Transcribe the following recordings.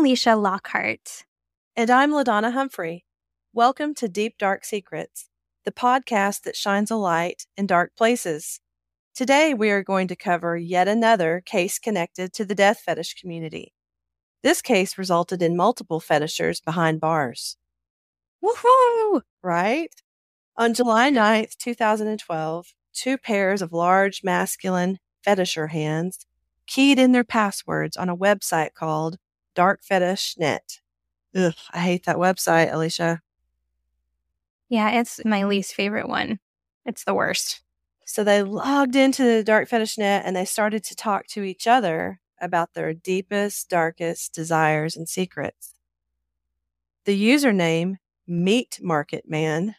Alecia Lockhart. And I'm LaDonna Humphrey. Welcome to Deep Dark Secrets, the podcast that shines a light in dark places. Today, we are going to cover yet another case connected to the death fetish community. This case resulted in multiple fetishers behind bars. Woohoo! Right? On July 9th, 2012, two pairs of large masculine fetisher hands keyed in their passwords on a website called Dark Fetish Net. Ugh, I hate that website, Alecia. Yeah, it's my least favorite one. It's the worst. So they logged into the Dark Fetish Net and they started to talk to each other about their deepest, darkest desires and secrets. The username, Meat Market Man,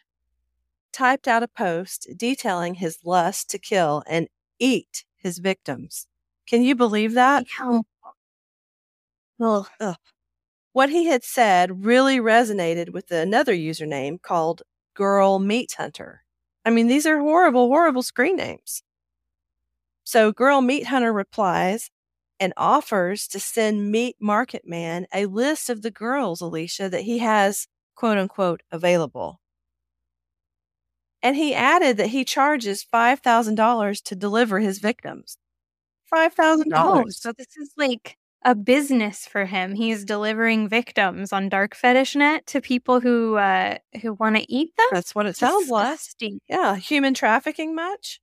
typed out a post detailing his lust to kill and eat his victims. Can you believe that? Ugh. Ugh. What he had said really resonated with another username called Girl Meat Hunter. I mean, these are horrible, horrible screen names. So Girl Meat Hunter replies and offers to send Meat Market Man a list of the girls, Alecia, that he has quote unquote available. And he added that he charges $5,000 to deliver his victims. $5,000. Oh, so this is like a business for him. He's delivering victims on Dark Fetish Net to people who uh, who want to eat them. That's what it sounds like. Yeah. Human trafficking much?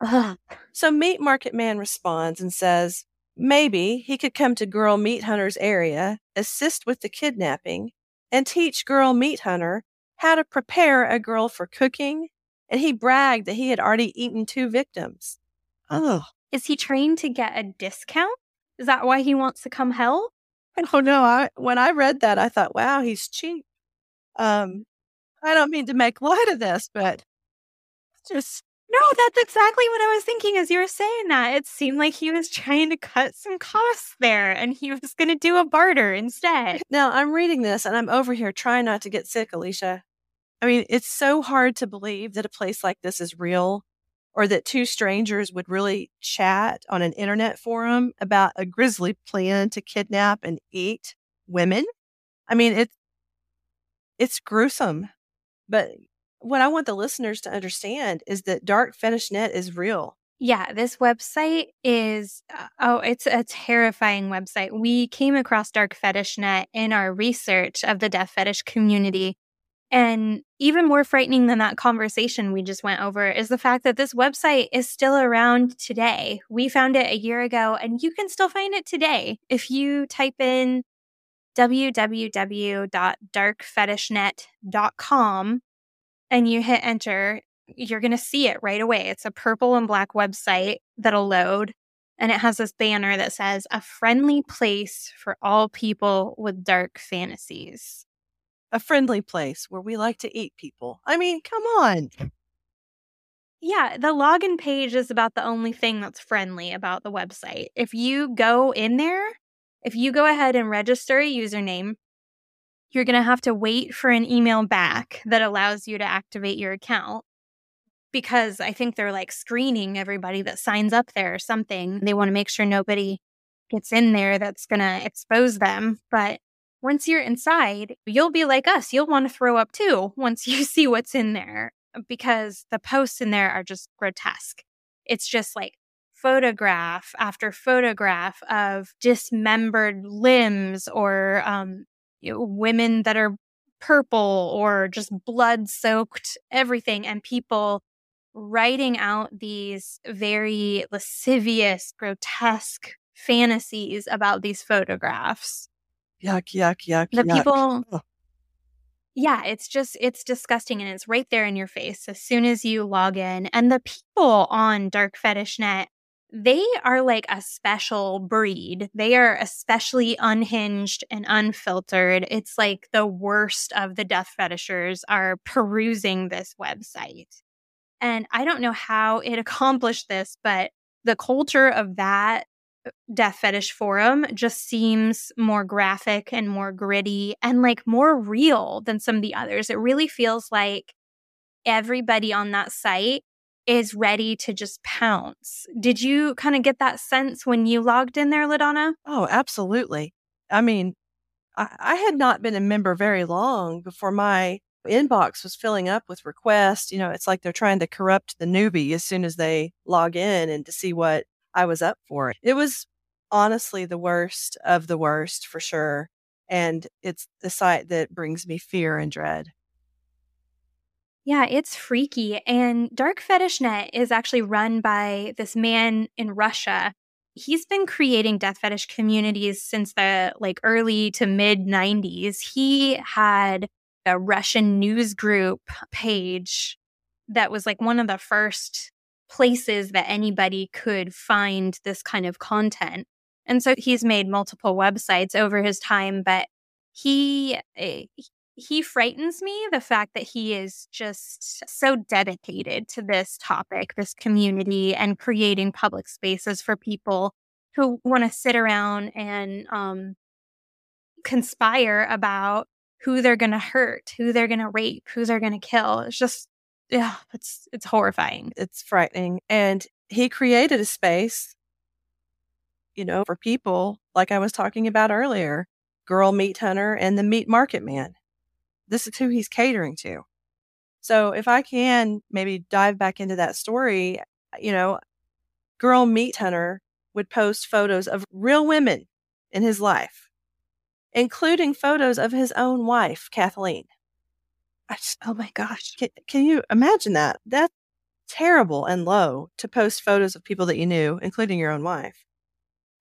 Ugh. So Meat Market Man responds and says maybe he could come to Girl Meat Hunter's area, assist with the kidnapping, and teach Girl Meat Hunter how to prepare a girl for cooking. And he bragged that he had already eaten two victims. Oh, Is he trained to get a discount? Is that why he wants to come help? I don't know. I when I read that, I thought, wow, he's cheap. Um, I don't mean to make light of this, but just No, that's exactly what I was thinking as you were saying that. It seemed like he was trying to cut some costs there and he was going to do a barter instead. now I'm reading this and I'm over here trying not to get sick, Alecia. I mean, it's so hard to believe that a place like this is real or that two strangers would really chat on an internet forum about a grisly plan to kidnap and eat women. I mean, it's it's gruesome. But what I want the listeners to understand is that Dark Fetish Net is real. Yeah, this website is uh, oh, it's a terrifying website. We came across Dark Fetish Net in our research of the death fetish community. And even more frightening than that conversation we just went over is the fact that this website is still around today. We found it a year ago and you can still find it today. If you type in www.darkfetishnet.com and you hit enter, you're going to see it right away. It's a purple and black website that'll load. And it has this banner that says, a friendly place for all people with dark fantasies. A friendly place where we like to eat people. I mean, come on. Yeah, the login page is about the only thing that's friendly about the website. If you go in there, if you go ahead and register a username, you're going to have to wait for an email back that allows you to activate your account because I think they're like screening everybody that signs up there or something. They want to make sure nobody gets in there that's going to expose them. But once you're inside, you'll be like us. You'll want to throw up too once you see what's in there because the posts in there are just grotesque. It's just like photograph after photograph of dismembered limbs or um, you know, women that are purple or just blood soaked everything and people writing out these very lascivious grotesque fantasies about these photographs Yuck, yuck, yuck. the yuck. people Ugh. yeah it's just it's disgusting and it's right there in your face as soon as you log in and the people on dark fetish net they are like a special breed they are especially unhinged and unfiltered it's like the worst of the death fetishers are perusing this website and i don't know how it accomplished this but the culture of that death fetish forum just seems more graphic and more gritty and like more real than some of the others. It really feels like everybody on that site is ready to just pounce. Did you kind of get that sense when you logged in there, LaDonna? Oh, absolutely. I mean, I, I had not been a member very long before my inbox was filling up with requests. You know, it's like they're trying to corrupt the newbie as soon as they log in and to see what I was up for. It It was honestly the worst of the worst for sure. And it's the site that brings me fear and dread. Yeah, it's freaky. And Dark Fetish Net is actually run by this man in Russia. He's been creating death fetish communities since the like early to mid 90s. He had a Russian news group page that was like one of the first places that anybody could find this kind of content. And so he's made multiple websites over his time, but he eh, he frightens me the fact that he is just so dedicated to this topic, this community, and creating public spaces for people who want to sit around and um, conspire about who they're going to hurt, who they're going to rape, who they're going to kill. It's just, yeah, it's it's horrifying. It's frightening. And he created a space, you know, for people like I was talking about earlier, girl meat hunter and the meat market man. This is who he's catering to. So if I can maybe dive back into that story, you know, girl meat hunter would post photos of real women in his life including photos of his own wife, Kathleen. Just, oh my gosh. Can, can you imagine that? That's terrible and low to post photos of people that you knew, including your own wife.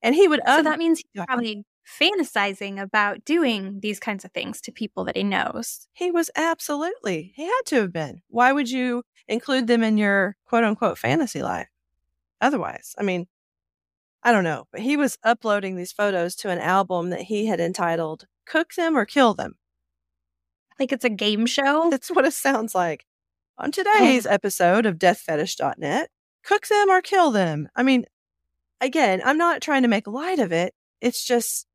And he would. So that means he's probably fantasizing about doing these kinds of things to people that he knows. He was absolutely. He had to have been. Why would you include them in your quote unquote fantasy life? Otherwise, I mean, I don't know, but he was uploading these photos to an album that he had entitled Cook Them or Kill Them. Like it's a game show? That's what it sounds like. On oh. today's episode of deathfetish.net, cook them or kill them. I mean, again, I'm not trying to make light of it. It's just,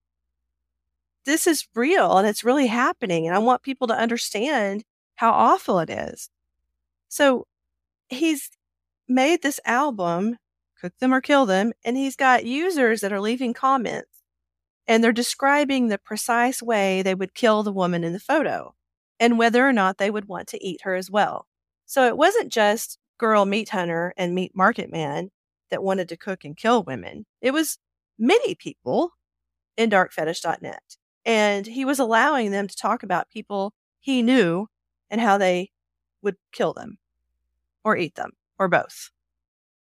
this is real and it's really happening. And I want people to understand how awful it is. So he's made this album cook them or kill them. And he's got users that are leaving comments and they're describing the precise way they would kill the woman in the photo and whether or not they would want to eat her as well. So it wasn't just girl meat hunter and meat market man that wanted to cook and kill women. It was many people in darkfetish.net. And he was allowing them to talk about people he knew and how they would kill them or eat them or both.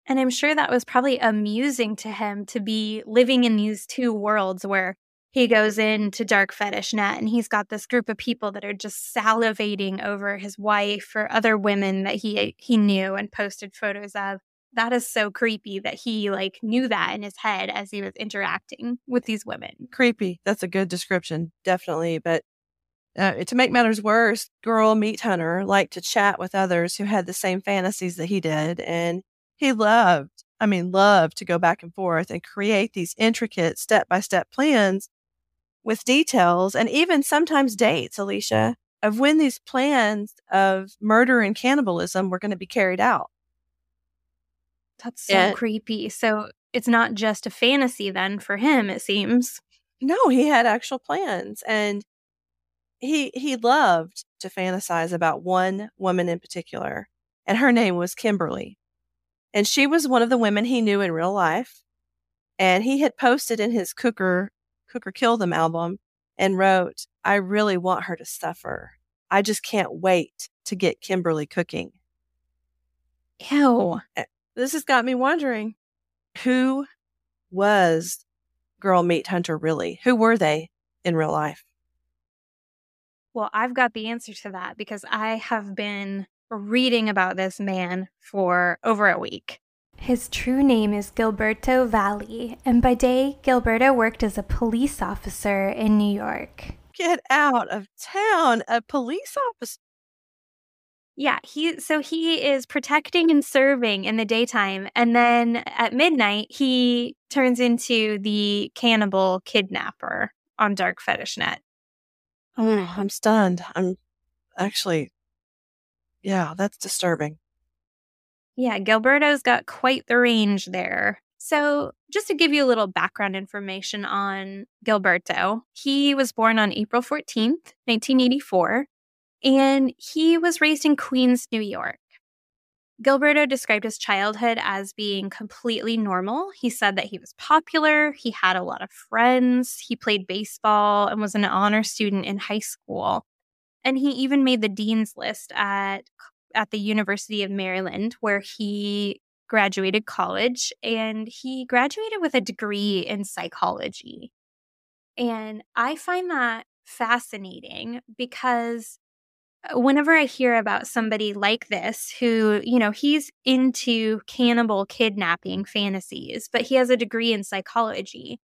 And I'm sure that was probably amusing to him to be living in these two worlds where he goes into dark fetish net and he's got this group of people that are just salivating over his wife or other women that he he knew and posted photos of. That is so creepy that he like knew that in his head as he was interacting with these women. Creepy. That's a good description, definitely. But uh, to make matters worse, girl meat hunter liked to chat with others who had the same fantasies that he did, and he loved, I mean, loved to go back and forth and create these intricate step by step plans with details and even sometimes dates, Alecia, of when these plans of murder and cannibalism were going to be carried out. That's so and, creepy. So it's not just a fantasy then for him, it seems. No, he had actual plans and he he loved to fantasize about one woman in particular, and her name was Kimberly. And she was one of the women he knew in real life. And he had posted in his Cooker, Cooker Kill Them album and wrote, I really want her to suffer. I just can't wait to get Kimberly cooking. Ew. Eh, this has got me wondering who was Girl Meat Hunter really? Who were they in real life? Well, I've got the answer to that because I have been reading about this man for over a week. His true name is Gilberto Valle, and by day, Gilberto worked as a police officer in New York. Get out of town, a police officer. Yeah, he so he is protecting and serving in the daytime and then at midnight he turns into the cannibal kidnapper on Dark Fetish Net. Oh, I'm stunned. I'm actually yeah, that's disturbing. Yeah, Gilberto's got quite the range there. So, just to give you a little background information on Gilberto, he was born on April 14th, 1984, and he was raised in Queens, New York. Gilberto described his childhood as being completely normal. He said that he was popular, he had a lot of friends, he played baseball, and was an honor student in high school. And he even made the dean's list at at the University of Maryland where he graduated college and he graduated with a degree in psychology. And I find that fascinating because uh, whenever I hear about somebody like this who, you know, he's into cannibal kidnapping fantasies, but he has a degree in psychology.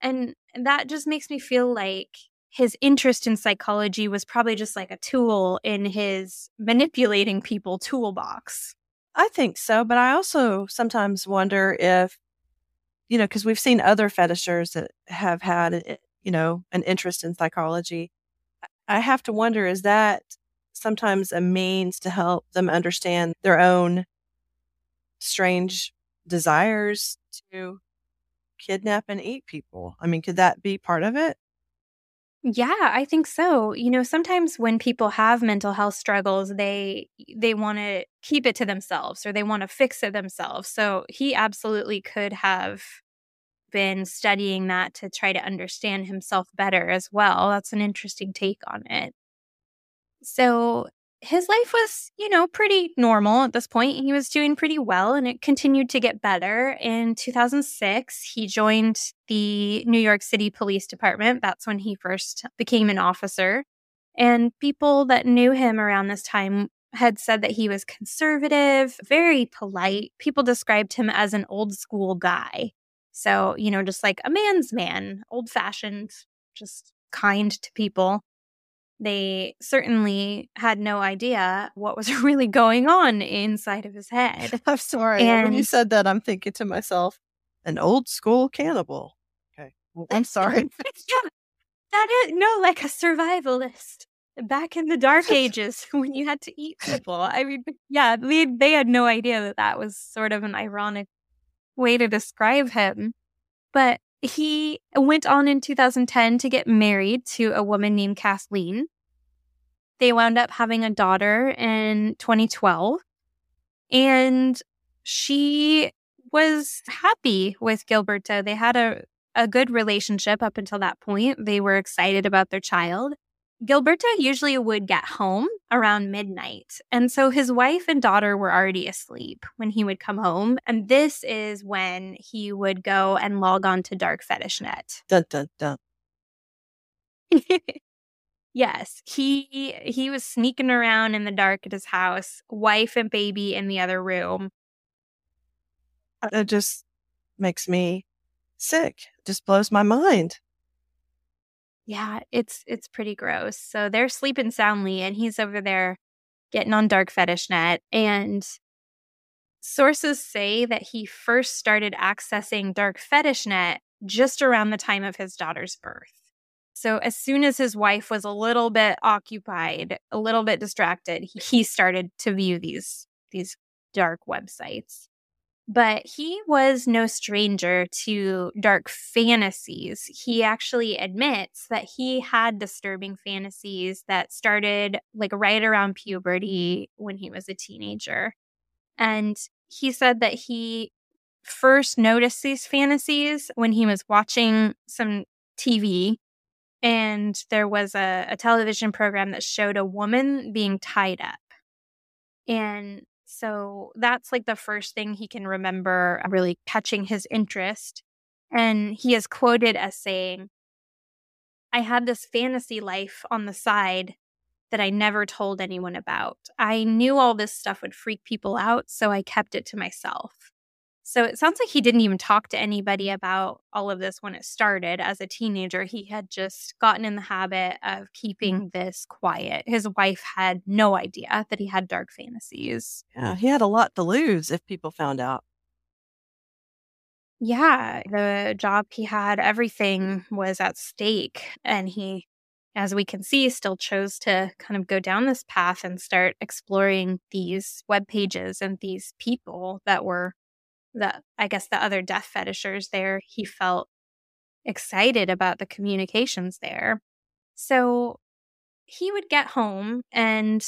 And that just makes me feel like his interest in psychology was probably just like a tool in his manipulating people toolbox. I think so, but I also sometimes wonder if, you know, because we've seen other fetishers that have had, you know, an interest in psychology. I have to wonder is that sometimes a means to help them understand their own strange desires to kidnap and eat people. I mean, could that be part of it? Yeah, I think so. You know, sometimes when people have mental health struggles, they they want to keep it to themselves or they want to fix it themselves. So he absolutely could have been studying that to try to understand himself better as well. That's an interesting take on it. So his life was, you know, pretty normal at this point. He was doing pretty well and it continued to get better. In 2006, he joined the New York City Police Department. That's when he first became an officer. And people that knew him around this time had said that he was conservative, very polite. People described him as an old school guy. So, you know, just like a man's man, old fashioned, just kind to people they certainly had no idea what was really going on inside of his head. I'm sorry. And when you said that, I'm thinking to myself, an old school cannibal. Okay. I'm sorry. yeah, that is no, like a survivalist back in the dark ages when you had to eat people. I mean, yeah, they, they had no idea that that was sort of an ironic way to describe him. But he went on in 2010 to get married to a woman named Kathleen. They wound up having a daughter in 2012. And she was happy with Gilberto. They had a, a good relationship up until that point. They were excited about their child. Gilberto usually would get home around midnight. And so his wife and daughter were already asleep when he would come home. And this is when he would go and log on to Dark Fetish Net. Dun, dun, dun. Yes, he he was sneaking around in the dark at his house, wife and baby in the other room. It just makes me sick. It just blows my mind. Yeah, it's it's pretty gross. So they're sleeping soundly and he's over there getting on dark fetish net and sources say that he first started accessing dark fetish net just around the time of his daughter's birth. So as soon as his wife was a little bit occupied, a little bit distracted, he started to view these these dark websites. But he was no stranger to dark fantasies. He actually admits that he had disturbing fantasies that started like right around puberty when he was a teenager. And he said that he first noticed these fantasies when he was watching some TV and there was a, a television program that showed a woman being tied up. And so that's like the first thing he can remember uh, really catching his interest. And he is quoted as saying, I had this fantasy life on the side that I never told anyone about. I knew all this stuff would freak people out, so I kept it to myself. So it sounds like he didn't even talk to anybody about all of this when it started as a teenager. He had just gotten in the habit of mm-hmm. keeping this quiet. His wife had no idea that he had dark fantasies. Yeah, he had a lot to lose if people found out. Yeah, the job he had, everything was at stake. And he as we can see, still chose to kind of go down this path and start exploring these web pages and these people that were the, I guess, the other death fetishers there. He felt excited about the communications there. So he would get home and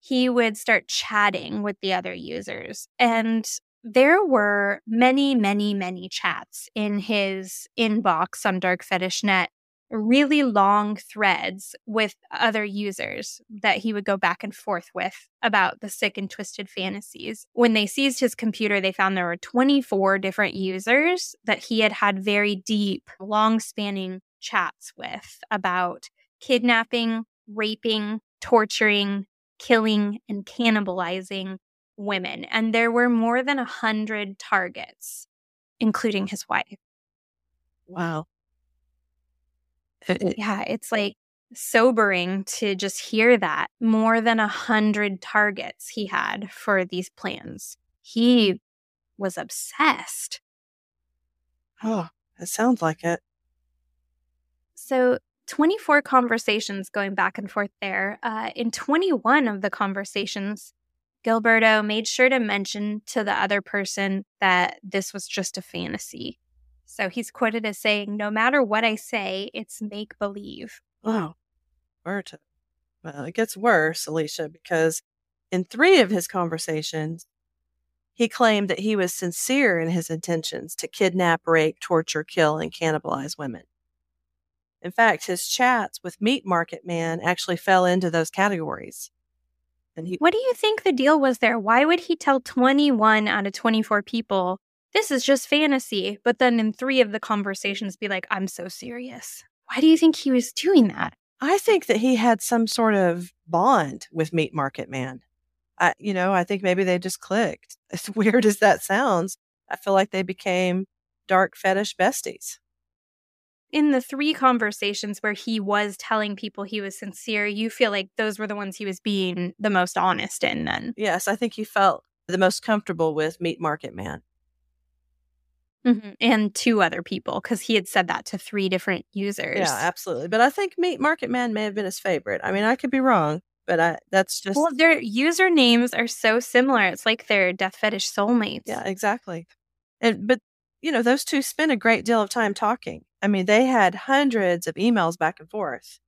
he would start chatting with the other users. And there were many, many, many chats in his inbox on Dark Fetish Net really long threads with other users that he would go back and forth with about the sick and twisted fantasies. When they seized his computer, they found there were 24 different users that he had had very deep, long spanning chats with about kidnapping, raping, torturing, killing, and cannibalizing women. And there were more than a hundred targets, including his wife. Wow. It, yeah, it's like sobering to just hear that. More than a hundred targets he had for these plans. He was obsessed. Oh, it sounds like it. So, 24 conversations going back and forth there. Uh, in 21 of the conversations, Gilberto made sure to mention to the other person that this was just a fantasy. So he's quoted as saying, No matter what I say, it's make believe. Oh, Berta. Well, it gets worse, Alecia, because in three of his conversations, he claimed that he was sincere in his intentions to kidnap, rape, torture, kill, and cannibalize women. In fact, his chats with Meat Market Man actually fell into those categories. And he, what do you think the deal was there? Why would he tell 21 out of 24 people this is just fantasy. But then in three of the conversations, be like, I'm so serious. Why do you think he was doing that? I think that he had some sort of bond with Meat Market Man. I, you know, I think maybe they just clicked. As weird as that sounds, I feel like they became dark fetish besties. In the three conversations where he was telling people he was sincere, you feel like those were the ones he was being the most honest in then? Yes, I think he felt the most comfortable with Meat Market Man. Mm-hmm. And two other people, because he had said that to three different users. Yeah, absolutely. But I think Meat Market Man may have been his favorite. I mean, I could be wrong, but I that's just well, their usernames are so similar. It's like they're death fetish soulmates. Yeah, exactly. And but you know, those two spent a great deal of time talking. I mean, they had hundreds of emails back and forth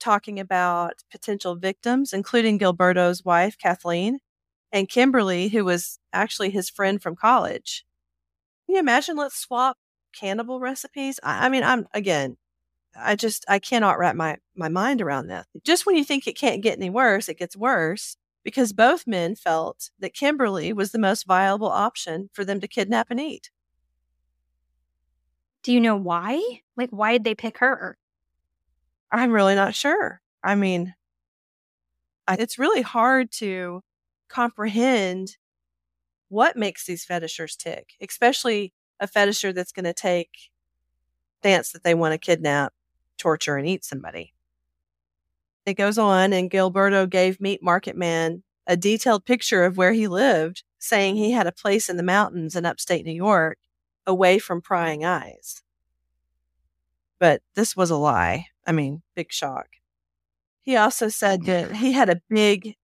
talking about potential victims, including Gilberto's wife, Kathleen, and Kimberly, who was actually his friend from college. Can you imagine? Let's swap cannibal recipes. I, I mean, I'm again, I just I cannot wrap my my mind around that. Just when you think it can't get any worse, it gets worse because both men felt that Kimberly was the most viable option for them to kidnap and eat. Do you know why? Like, why did they pick her? I'm really not sure. I mean, I, it's really hard to comprehend what makes these fetishers tick, especially a fetisher that's going to take dance that they want to kidnap, torture, and eat somebody. It goes on, and Gilberto gave Meat Market Man a detailed picture of where he lived, saying he had a place in the mountains in upstate New York away from prying eyes. But this was a lie. I mean, big shock. He also said that he had a big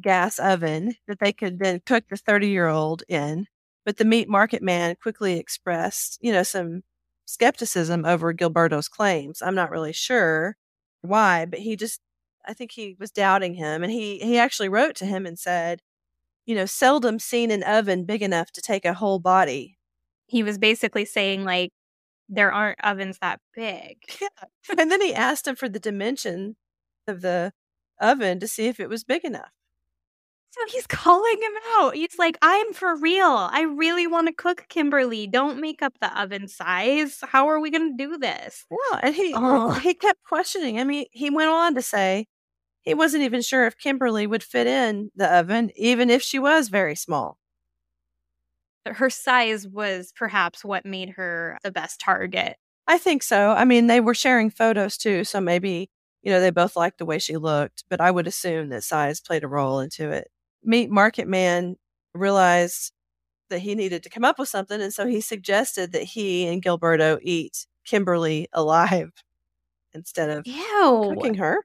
gas oven that they could then cook the 30 year old in. But the meat market man quickly expressed, you know, some skepticism over Gilberto's claims. I'm not really sure why, but he just, I think he was doubting him. And he, he actually wrote to him and said, you know, seldom seen an oven big enough to take a whole body. He was basically saying, like, there aren't ovens that big. Yeah. And then he asked him for the dimension of the oven to see if it was big enough. So he's calling him out. He's like, I'm for real. I really want to cook Kimberly. Don't make up the oven size. How are we going to do this? Well, and he Ugh. he kept questioning. I mean, he went on to say he wasn't even sure if Kimberly would fit in the oven, even if she was very small. Her size was perhaps what made her the best target. I think so. I mean, they were sharing photos too, so maybe, you know, they both liked the way she looked, but I would assume that size played a role into it meat market man realized that he needed to come up with something. And so he suggested that he and Gilberto eat Kimberly alive. instead of Ew. cooking her.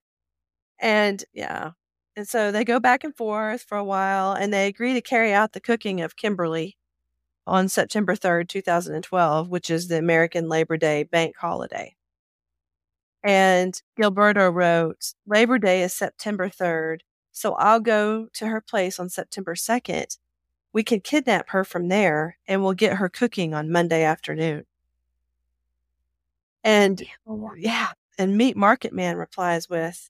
And yeah. And so they go back and forth for a while and they agree to carry out the cooking of Kimberly on September 3rd, 2012, which is the American Labor Day bank holiday. And Gilberto wrote, Labor Day is September 3rd, so I'll go to her place on September 2nd. We can kidnap her from there and we'll get her cooking on Monday afternoon. And yeah, oh, and Meat Market Man replies with,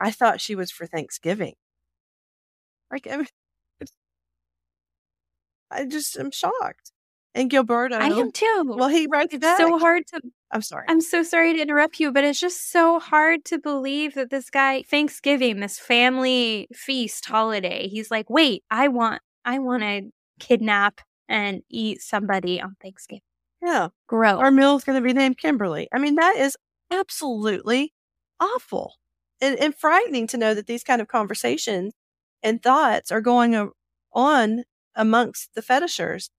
I thought she was for Thanksgiving. Like, I, mean, I just am shocked. And Gilberto, I am too. well, he writes that. it's back. so hard to I'm sorry. I'm so sorry to interrupt you, but it's just so hard to believe that this guy Thanksgiving, this family feast holiday, he's like, "Wait, I want I want to kidnap and eat somebody on Thanksgiving." yeah. Gross. Our meal is going to be named Kimberly. I mean, that is absolutely awful and, and frightening to know that these kind of conversations and thoughts are going on amongst the fetishers.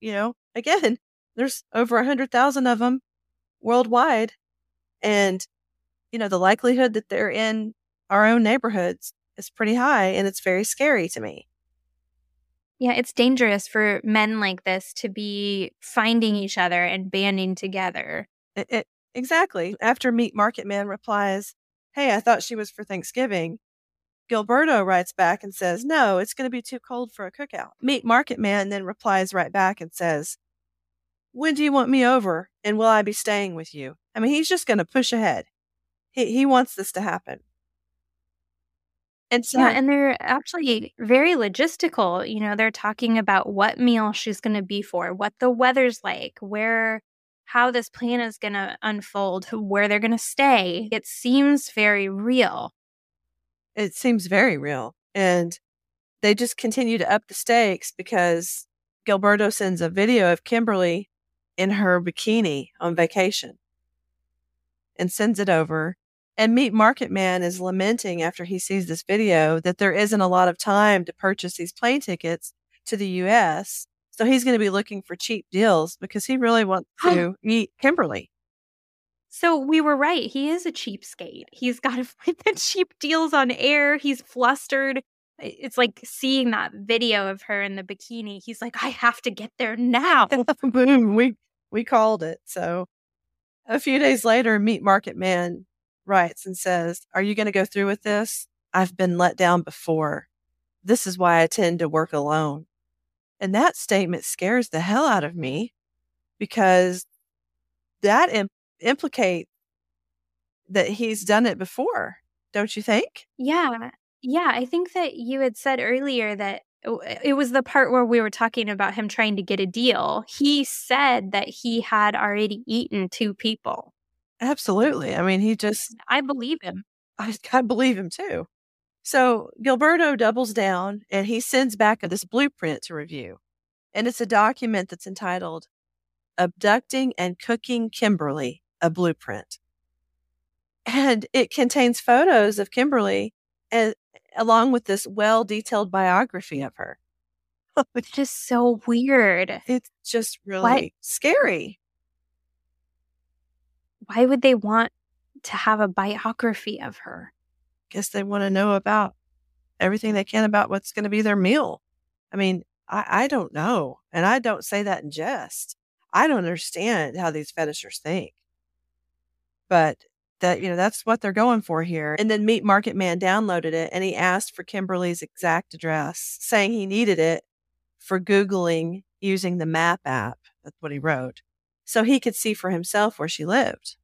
You know, again, there's over a hundred thousand of them worldwide, and you know the likelihood that they're in our own neighborhoods is pretty high, and it's very scary to me. yeah, it's dangerous for men like this to be finding each other and banding together. It, it, exactly. After Meat Market Man replies, Hey, I thought she was for Thanksgiving. Gilberto writes back and says, No, it's going to be too cold for a cookout. Meat Market Man then replies right back and says, When do you want me over? And will I be staying with you? I mean, he's just going to push ahead. He, he wants this to happen. And so, Yeah, and they're actually very logistical. You know, they're talking about what meal she's going to be for, what the weather's like, where, how this plan is going to unfold, where they're going to stay. It seems very real. It seems very real. And they just continue to up the stakes because Gilberto sends a video of Kimberly in her bikini on vacation and sends it over. And Meat Market Man is lamenting after he sees this video that there isn't a lot of time to purchase these plane tickets to the US. So he's going to be looking for cheap deals because he really wants to eat Kimberly. So we were right. He is a cheapskate. He's got to find the cheap deals on air. He's flustered. It's like seeing that video of her in the bikini. He's like, I have to get there now. Boom, we we called it. So a few days later, Meat Market Man writes and says, Are you going to go through with this? I've been let down before. This is why I tend to work alone. And that statement scares the hell out of me because that Im- implicates that he's done it before, don't you think? Yeah. Yeah. I think that you had said earlier that oh, it was the part where we were talking about him trying to get a deal. He said that he had already eaten two people. Absolutely. I mean, he just I believe him. I, I believe him too. So Gilberto doubles down and he sends back this blueprint to review. And it's a document that's entitled Abducting and Cooking Kimberly, a Blueprint. And it contains photos of Kimberly and along with this well detailed biography of her. It's just so weird. It's just really scary. Why would they want to have a biography of her? Guess they want to know about everything they can about what's going to be their meal. I mean, I, I don't know. And I don't say that in jest. I don't understand how these fetishers think. But that, you know, that's what they're going for here. And then Meat Market Man downloaded it and he asked for Kimberly's exact address, saying he needed it for Googling using the map app. That's what he wrote. So he could see for himself where she lived.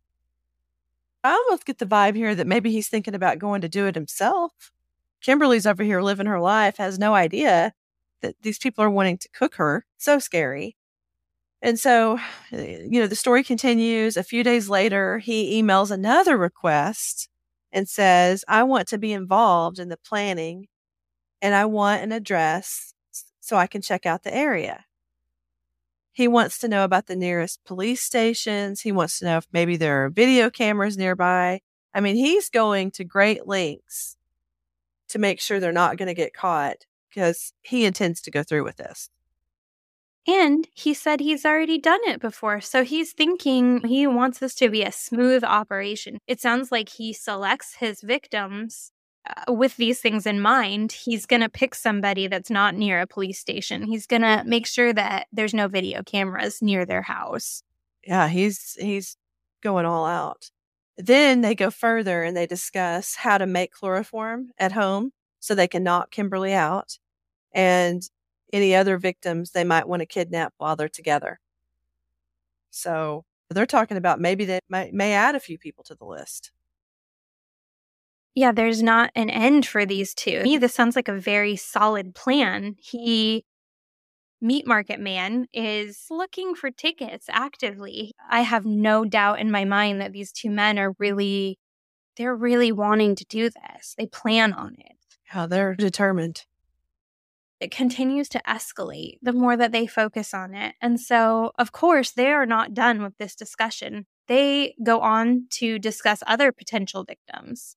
I almost get the vibe here that maybe he's thinking about going to do it himself. Kimberly's over here living her life, has no idea that these people are wanting to cook her. So scary. And so, you know, the story continues. A few days later, he emails another request and says, I want to be involved in the planning and I want an address so I can check out the area. He wants to know about the nearest police stations. He wants to know if maybe there are video cameras nearby. I mean, he's going to great lengths to make sure they're not going to get caught because he intends to go through with this. And he said he's already done it before. So he's thinking he wants this to be a smooth operation. It sounds like he selects his victims uh, with these things in mind. He's going to pick somebody that's not near a police station. He's going to make sure that there's no video cameras near their house. Yeah, he's he's going all out. Then they go further and they discuss how to make chloroform at home so they can knock Kimberly out and any other victims they might want to kidnap while they're together. So they're talking about maybe they may, may add a few people to the list. Yeah, there's not an end for these two. To me, this sounds like a very solid plan. He meat market man is looking for tickets actively. I have no doubt in my mind that these two men are really they're really wanting to do this. They plan on it. Yeah, they're determined it continues to escalate the more that they focus on it. And so, of course, they are not done with this discussion. They go on to discuss other potential victims.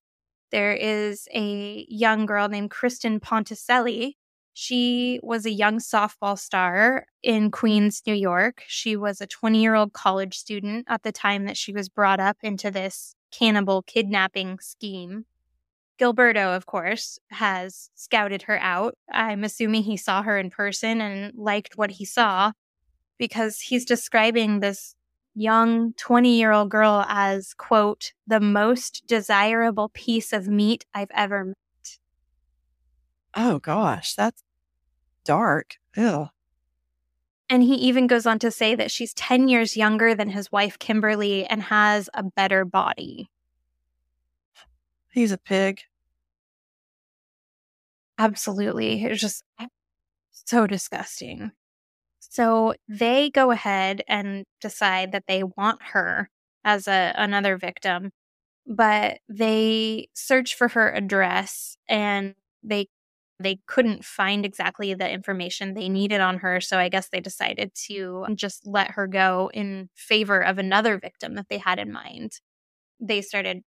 There is a young girl named Kristen Ponticelli. She was a young softball star in Queens, New York. She was a 20 year old college student at the time that she was brought up into this cannibal kidnapping scheme. Gilberto, of course, has scouted her out. I'm assuming he saw her in person and liked what he saw because he's describing this young 20 year old girl as, quote, the most desirable piece of meat I've ever met. Oh, gosh, that's dark. Ew. And he even goes on to say that she's 10 years younger than his wife, Kimberly, and has a better body. He's a pig. Absolutely. It's just so disgusting. So they go ahead and decide that they want her as a another victim, but they search for her address and they they couldn't find exactly the information they needed on her, so I guess they decided to just let her go in favor of another victim that they had in mind. They started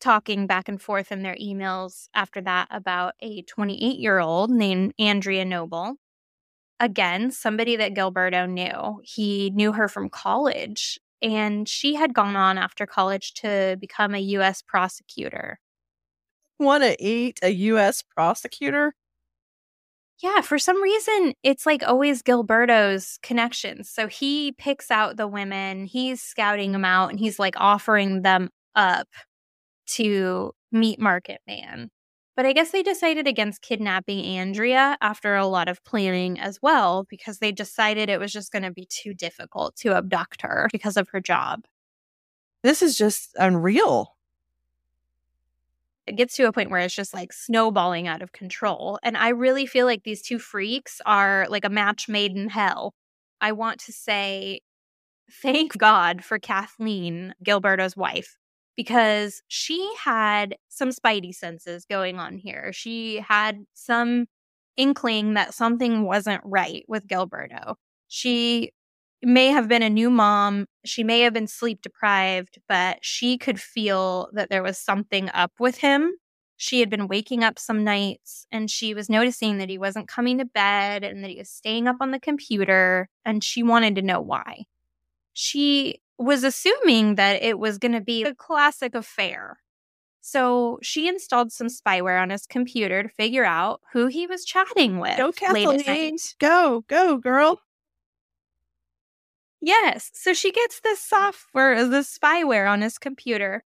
talking back and forth in their emails after that about a 28 year old named Andrea Noble. Again, somebody that Gilberto knew. He knew her from college, and she had gone on after college to become a U.S. prosecutor. Want to eat a U.S. prosecutor? Yeah, for some reason, it's like always Gilberto's connections. So he picks out the women, he's scouting them out, and he's like offering them up to Meat Market Man. But I guess they decided against kidnapping Andrea after a lot of planning as well, because they decided it was just going to be too difficult to abduct her because of her job. This is just unreal. It gets to a point where it's just like snowballing out of control. And I really feel like these two freaks are like a match made in hell. I want to say thank God for Kathleen, Gilberto's wife, because she had some spidey senses going on here. She had some inkling that something wasn't right with Gilberto. She may have been a new mom. She may have been sleep deprived, but she could feel that there was something up with him. She had been waking up some nights and she was noticing that he wasn't coming to bed and that he was staying up on the computer, and she wanted to know why. She was assuming that it was going to be a classic affair. So she installed some spyware on his computer to figure out who he was chatting with. Go, Kathleen. Go, go, girl. Yes. So she gets this software, this spyware on his computer,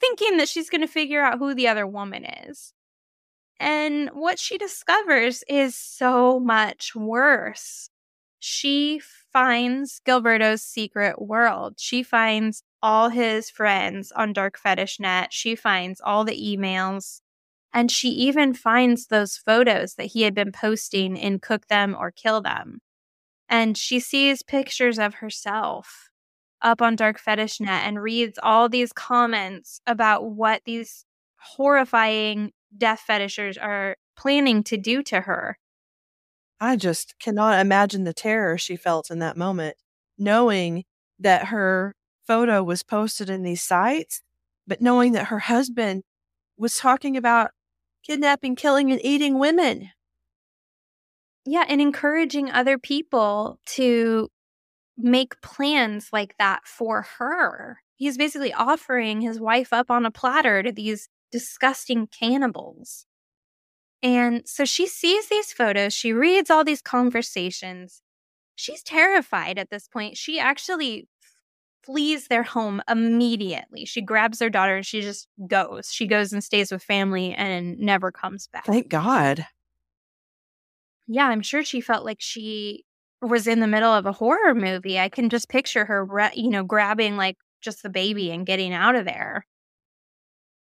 thinking that she's going to figure out who the other woman is. And what she discovers is so much worse. She finds Gilberto's secret world. She finds all his friends on Dark Fetish Net. She finds all the emails. And she even finds those photos that he had been posting in Cook Them or Kill Them. And she sees pictures of herself up on Dark Fetish Net and reads all these comments about what these horrifying death fetishers are planning to do to her. I just cannot imagine the terror she felt in that moment, knowing that her photo was posted in these sites, but knowing that her husband was talking about kidnapping, killing, and eating women. Yeah, and encouraging other people to make plans like that for her. He's basically offering his wife up on a platter to these disgusting cannibals. And so she sees these photos, she reads all these conversations. She's terrified at this point. She actually flees their home immediately. She grabs their daughter and she just goes. She goes and stays with family and never comes back. Thank God. Yeah, I'm sure she felt like she was in the middle of a horror movie. I can just picture her, you know, grabbing like just the baby and getting out of there.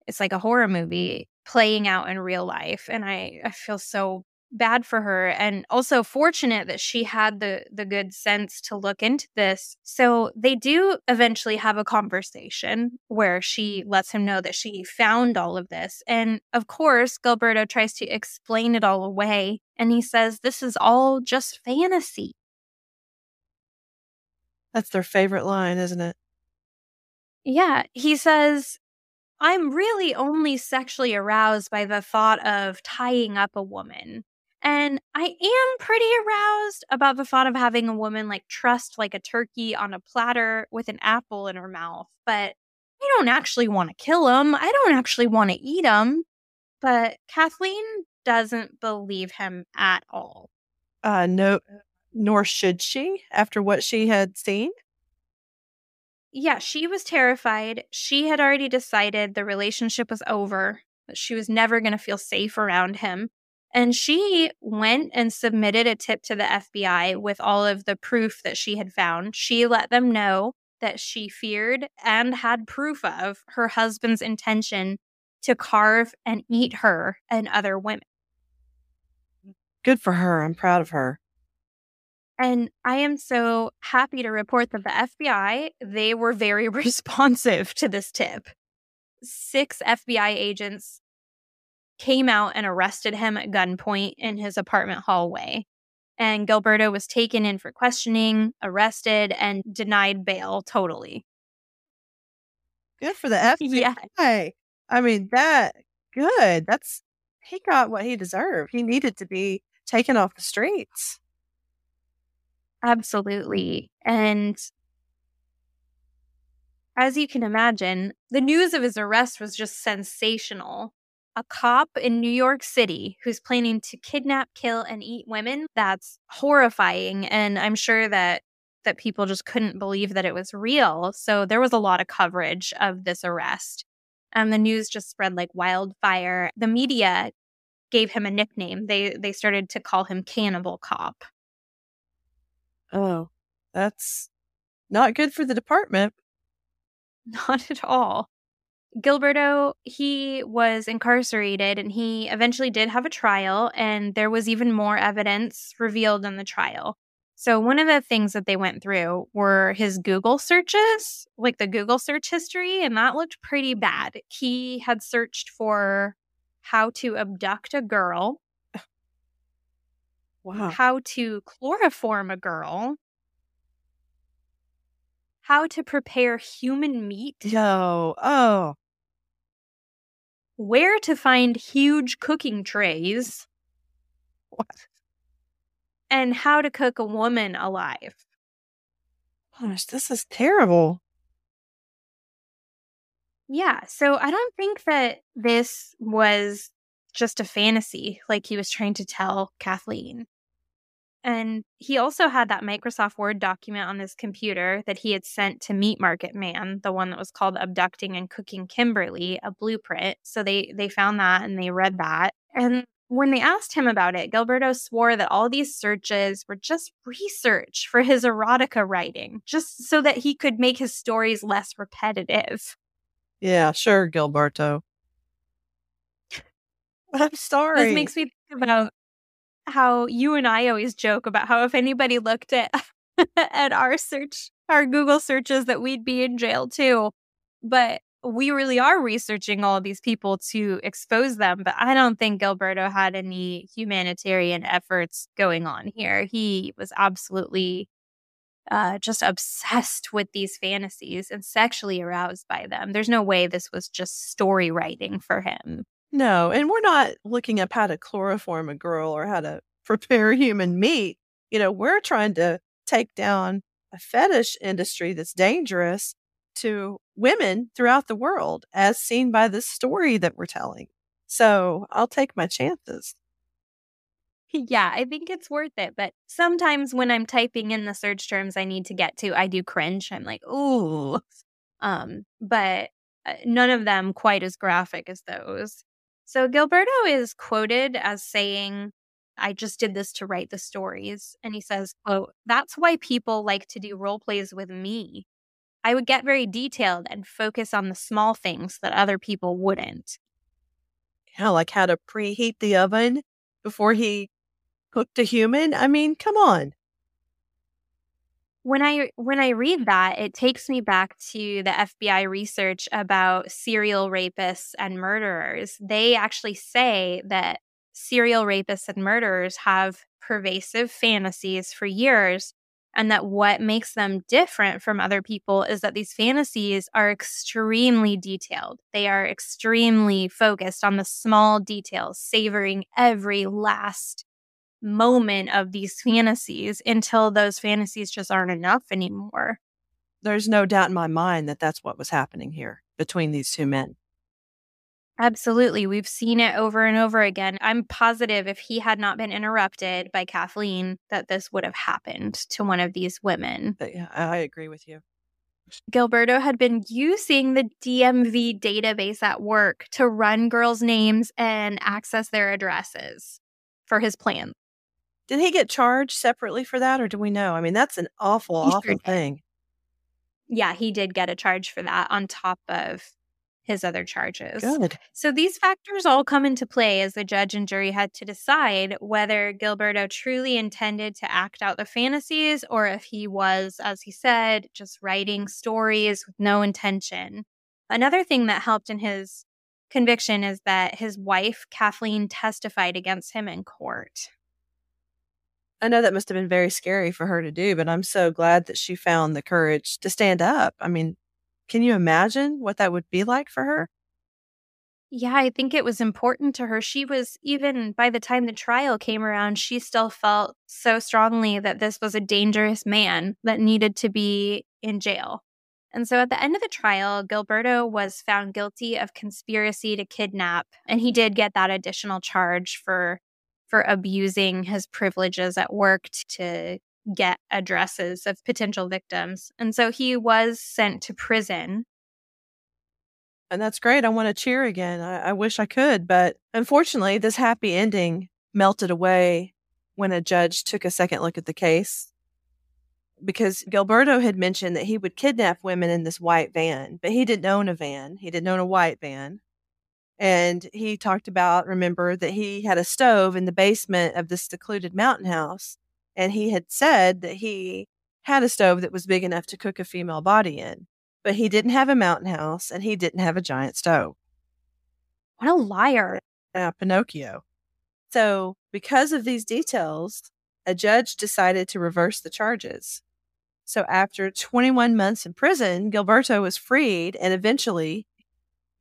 It's like a horror movie playing out in real life. And I, I feel so bad for her and also fortunate that she had the the good sense to look into this so they do eventually have a conversation where she lets him know that she found all of this and of course gilberto tries to explain it all away and he says this is all just fantasy that's their favorite line isn't it yeah he says I'm really only sexually aroused by the thought of tying up a woman. And I am pretty aroused about the thought of having a woman like trussed like a turkey on a platter with an apple in her mouth. But I don't actually want to kill him. I don't actually want to eat him. But Kathleen doesn't believe him at all. Uh, no, nor should she after what she had seen yeah, she was terrified. She had already decided the relationship was over, that she was never going to feel safe around him. And she went and submitted a tip to the FBI with all of the proof that she had found. She let them know that she feared and had proof of her husband's intention to carve and eat her and other women. Good for her. I'm proud of her. And I am so happy to report that the FBI, they were very responsive to this tip. Six FBI agents came out and arrested him at gunpoint in his apartment hallway. And Gilberto was taken in for questioning, arrested, and denied bail totally. Good for the FBI. Yeah. I mean, that good. That's he got what he deserved. He needed to be taken off the streets. Absolutely. And as you can imagine, the news of his arrest was just sensational. A cop in New York City who's planning to kidnap, kill, and eat women, that's horrifying. And I'm sure that that people just couldn't believe that it was real. So there was a lot of coverage of this arrest. And the news just spread like wildfire. The media gave him a nickname. They they started to call him Cannibal Cop. Oh, that's not good for the department. Not at all. Gilberto, he was incarcerated and he eventually did have a trial, and there was even more evidence revealed in the trial. So, one of the things that they went through were his Google searches, like the Google search history, and that looked pretty bad. He had searched for how to abduct a girl, Wow. how to chloroform a girl, how to prepare human meat, Yo, oh, where to find huge cooking trays, what? and how to cook a woman alive. Gosh, this is terrible. Yeah, so I don't think that this was just a fantasy like he was trying to tell Kathleen. And he also had that Microsoft Word document on his computer that he had sent to Meat Market Man, the one that was called Abducting and Cooking Kimberly, a blueprint. So they they found that and they read that. And when they asked him about it, Gilberto swore that all these searches were just research for his erotica writing, just so that he could make his stories less repetitive. Yeah, sure, Gilberto. I'm sorry. This makes me think about how you and I always joke about how if anybody looked at at our search, our Google searches, that we'd be in jail too. But we really are researching all these people to expose them. But I don't think Gilberto had any humanitarian efforts going on here. He was absolutely uh, just obsessed with these fantasies and sexually aroused by them. There's no way this was just story writing for him. No, and we're not looking up how to chloroform a girl or how to prepare human meat. You know, we're trying to take down a fetish industry that's dangerous to women throughout the world, as seen by this story that we're telling. So I'll take my chances. Yeah, I think it's worth it. But sometimes when I'm typing in the search terms I need to get to, I do cringe. I'm like, ooh. Um, but uh, none of them quite as graphic as those. So Gilberto is quoted as saying, I just did this to write the stories. And he says, quote, that's why people like to do role plays with me. I would get very detailed and focus on the small things that other people wouldn't. Yeah, like how to preheat the oven before he cooked a human. I mean, come on. When I when I read that, it takes me back to the FBI research about serial rapists and murderers. They actually say that serial rapists and murderers have pervasive fantasies for years and that what makes them different from other people is that these fantasies are extremely detailed. They are extremely focused on the small details, savoring every last moment of these fantasies until those fantasies just aren't enough anymore. There's no doubt in my mind that that's what was happening here between these two men. Absolutely. We've seen it over and over again. I'm positive if he had not been interrupted by Kathleen, that this would have happened to one of these women. Yeah, I agree with you. Gilberto had been using the DMV database at work to run girls' names and access their addresses for his plan. Did he get charged separately for that, or do we know? I mean, that's an awful, he awful sure thing. Yeah, he did get a charge for that on top of his other charges. Good. So these factors all come into play as the judge and jury had to decide whether Gilberto truly intended to act out the fantasies or if he was, as he said, just writing stories with no intention. Another thing that helped in his conviction is that his wife, Kathleen, testified against him in court. I know that must have been very scary for her to do, but I'm so glad that she found the courage to stand up. I mean, can you imagine what that would be like for her? Yeah, I think it was important to her. She was, even by the time the trial came around, she still felt so strongly that this was a dangerous man that needed to be in jail. And so at the end of the trial, Gilberto was found guilty of conspiracy to kidnap, and he did get that additional charge for for abusing his privileges at work to get addresses of potential victims. And so he was sent to prison. And that's great. I want to cheer again. I, I wish I could, but unfortunately, this happy ending melted away when a judge took a second look at the case because Gilberto had mentioned that he would kidnap women in this white van, but he didn't own a van. He didn't own a white van. And he talked about, remember, that he had a stove in the basement of this secluded mountain house. And he had said that he had a stove that was big enough to cook a female body in, but he didn't have a mountain house and he didn't have a giant stove. What a liar. Yeah, Pinocchio. So, because of these details, a judge decided to reverse the charges. So, after 21 months in prison, Gilberto was freed and eventually,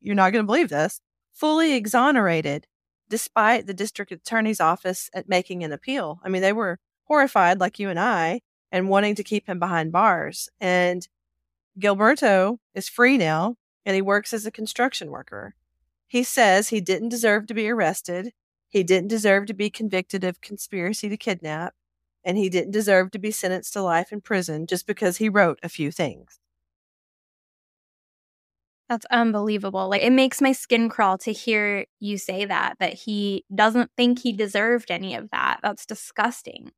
you're not going to believe this, fully exonerated despite the district attorney's office at making an appeal. I mean, they were horrified like you and I and wanting to keep him behind bars. And Gilberto is free now and he works as a construction worker. He says he didn't deserve to be arrested. He didn't deserve to be convicted of conspiracy to kidnap. And he didn't deserve to be sentenced to life in prison just because he wrote a few things. That's unbelievable. Like it makes my skin crawl to hear you say that that he doesn't think he deserved any of that. That's disgusting.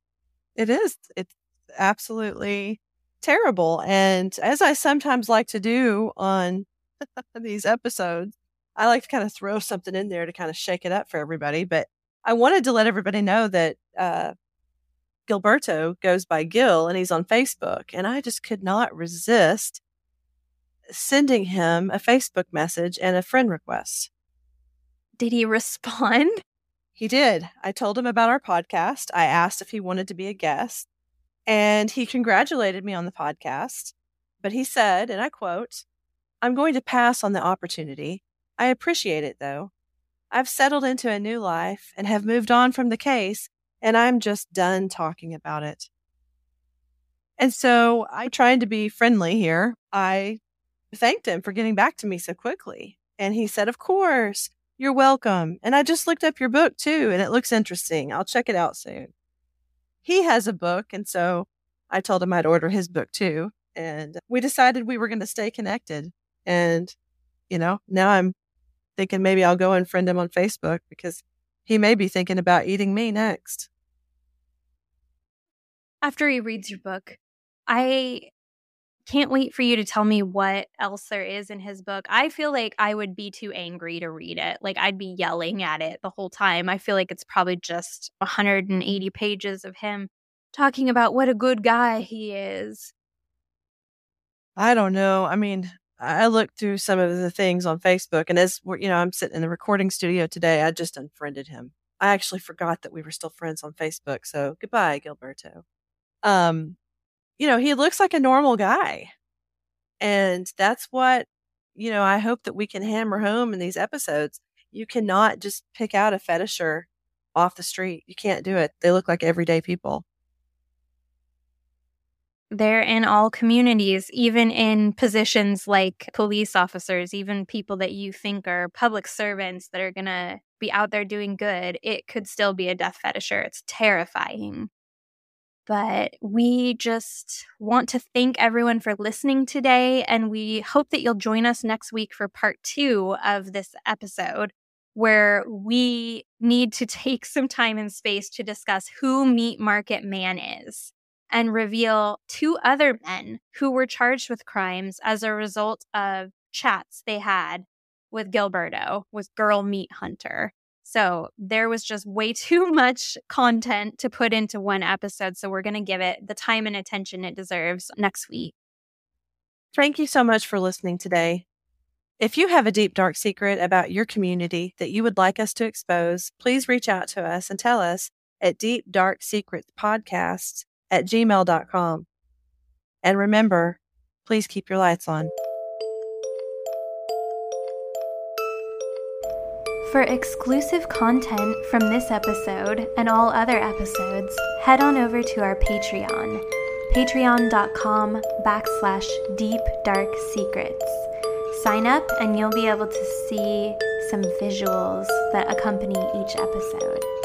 It is. It's absolutely terrible. And as I sometimes like to do on these episodes, I like to kind of throw something in there to kind of shake it up for everybody. But I wanted to let everybody know that uh, Gilberto goes by Gil and he's on Facebook. And I just could not resist sending him a Facebook message and a friend request. Did he respond? He did. I told him about our podcast. I asked if he wanted to be a guest, and he congratulated me on the podcast. But he said, and I quote, I'm going to pass on the opportunity. I appreciate it, though. I've settled into a new life and have moved on from the case, and I'm just done talking about it. And so I trying to be friendly here. I thanked him for getting back to me so quickly. And he said, Of course, you're welcome. And I just looked up your book too, and it looks interesting. I'll check it out soon. He has a book. And so I told him I'd order his book too. And we decided we were going to stay connected. And, you know, now I'm thinking maybe I'll go and friend him on Facebook because he may be thinking about eating me next. After he reads your book, I can't wait for you to tell me what else there is in his book. I feel like I would be too angry to read it. Like I'd be yelling at it the whole time. I feel like it's probably just 180 pages of him talking about what a good guy he is. I don't know. I mean, I looked through some of the things on Facebook, and as we're, you know, I'm sitting in the recording studio today, I just unfriended him. I actually forgot that we were still friends on Facebook. So goodbye, Gilberto. Um, you know, he looks like a normal guy. And that's what, you know, I hope that we can hammer home in these episodes. You cannot just pick out a fetisher off the street. You can't do it. They look like everyday people. They're in all communities, even in positions like police officers, even people that you think are public servants that are going to be out there doing good. It could still be a death fetisher. It's terrifying. But we just want to thank everyone for listening today. And we hope that you'll join us next week for part two of this episode, where we need to take some time and space to discuss who Meat Market Man is and reveal two other men who were charged with crimes as a result of chats they had with Gilberto, with Girl Meat Hunter. So there was just way too much content to put into one episode. So we're going to give it the time and attention it deserves next week. Thank you so much for listening today. If you have a deep, dark secret about your community that you would like us to expose, please reach out to us and tell us at Deep Dark Secrets Podcasts at gmail.com. And remember, please keep your lights on. For exclusive content from this episode and all other episodes, head on over to our Patreon, patreon.com backslash deep dark secrets. Sign up and you'll be able to see some visuals that accompany each episode.